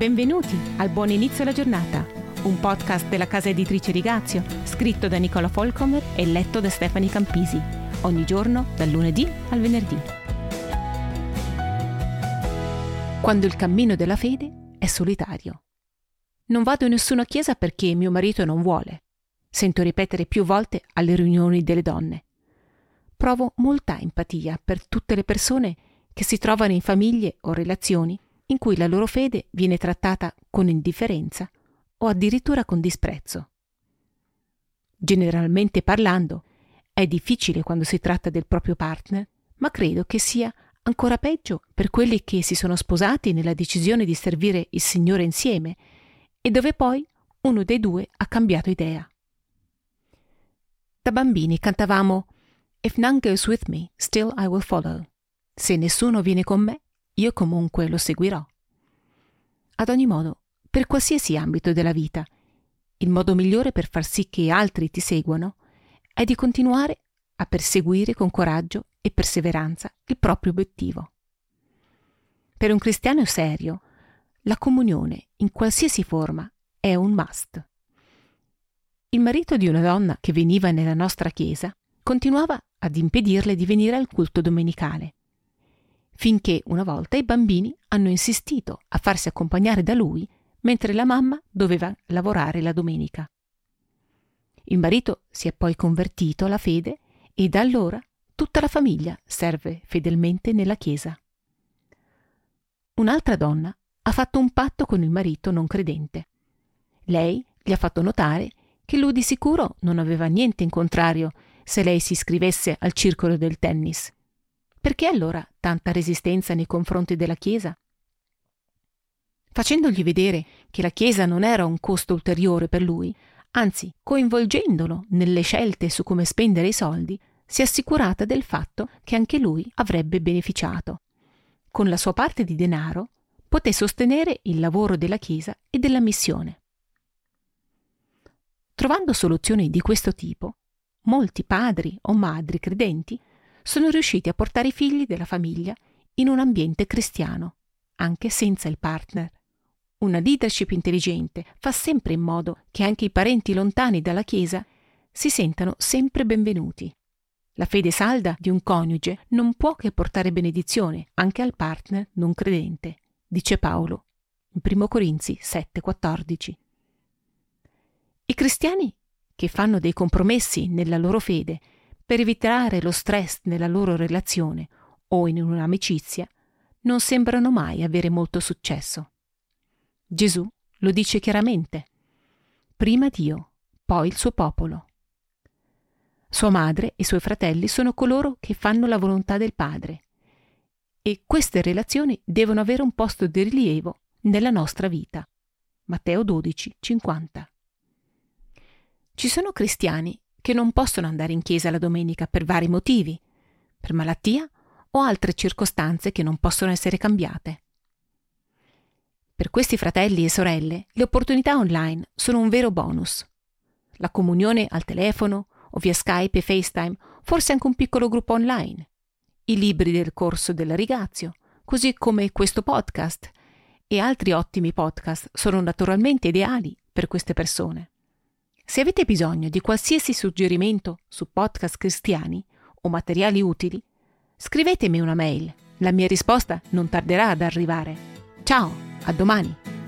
Benvenuti al Buon Inizio alla Giornata, un podcast della casa editrice Rigazio, scritto da Nicola Folcomer e letto da Stefani Campisi, ogni giorno dal lunedì al venerdì. Quando il cammino della fede è solitario. Non vado in nessuna chiesa perché mio marito non vuole. Sento ripetere più volte alle riunioni delle donne. Provo molta empatia per tutte le persone che si trovano in famiglie o relazioni in cui la loro fede viene trattata con indifferenza o addirittura con disprezzo. Generalmente parlando, è difficile quando si tratta del proprio partner, ma credo che sia ancora peggio per quelli che si sono sposati nella decisione di servire il Signore insieme e dove poi uno dei due ha cambiato idea. Da bambini cantavamo If none goes with me, still I will follow. Se nessuno viene con me, io comunque lo seguirò. Ad ogni modo, per qualsiasi ambito della vita, il modo migliore per far sì che altri ti seguano è di continuare a perseguire con coraggio e perseveranza il proprio obiettivo. Per un cristiano serio, la comunione, in qualsiasi forma, è un must. Il marito di una donna che veniva nella nostra chiesa continuava ad impedirle di venire al culto domenicale finché una volta i bambini hanno insistito a farsi accompagnare da lui mentre la mamma doveva lavorare la domenica. Il marito si è poi convertito alla fede e da allora tutta la famiglia serve fedelmente nella chiesa. Un'altra donna ha fatto un patto con il marito non credente. Lei gli ha fatto notare che lui di sicuro non aveva niente in contrario se lei si iscrivesse al circolo del tennis perché allora tanta resistenza nei confronti della Chiesa? Facendogli vedere che la Chiesa non era un costo ulteriore per lui, anzi coinvolgendolo nelle scelte su come spendere i soldi, si è assicurata del fatto che anche lui avrebbe beneficiato. Con la sua parte di denaro poté sostenere il lavoro della Chiesa e della missione. Trovando soluzioni di questo tipo, molti padri o madri credenti sono riusciti a portare i figli della famiglia in un ambiente cristiano, anche senza il partner. Una leadership intelligente fa sempre in modo che anche i parenti lontani dalla Chiesa si sentano sempre benvenuti. La fede salda di un coniuge non può che portare benedizione anche al partner non credente, dice Paolo in 1 Corinzi 7:14. I cristiani che fanno dei compromessi nella loro fede per evitare lo stress nella loro relazione o in un'amicizia, non sembrano mai avere molto successo. Gesù lo dice chiaramente. Prima Dio, poi il suo popolo. Sua madre e suoi fratelli sono coloro che fanno la volontà del Padre. E queste relazioni devono avere un posto di rilievo nella nostra vita. Matteo 12, 50. Ci sono cristiani che non possono andare in chiesa la domenica per vari motivi, per malattia o altre circostanze che non possono essere cambiate. Per questi fratelli e sorelle le opportunità online sono un vero bonus. La comunione al telefono o via Skype e FaceTime, forse anche un piccolo gruppo online, i libri del corso della Rigazio, così come questo podcast e altri ottimi podcast sono naturalmente ideali per queste persone. Se avete bisogno di qualsiasi suggerimento su podcast cristiani o materiali utili, scrivetemi una mail. La mia risposta non tarderà ad arrivare. Ciao, a domani!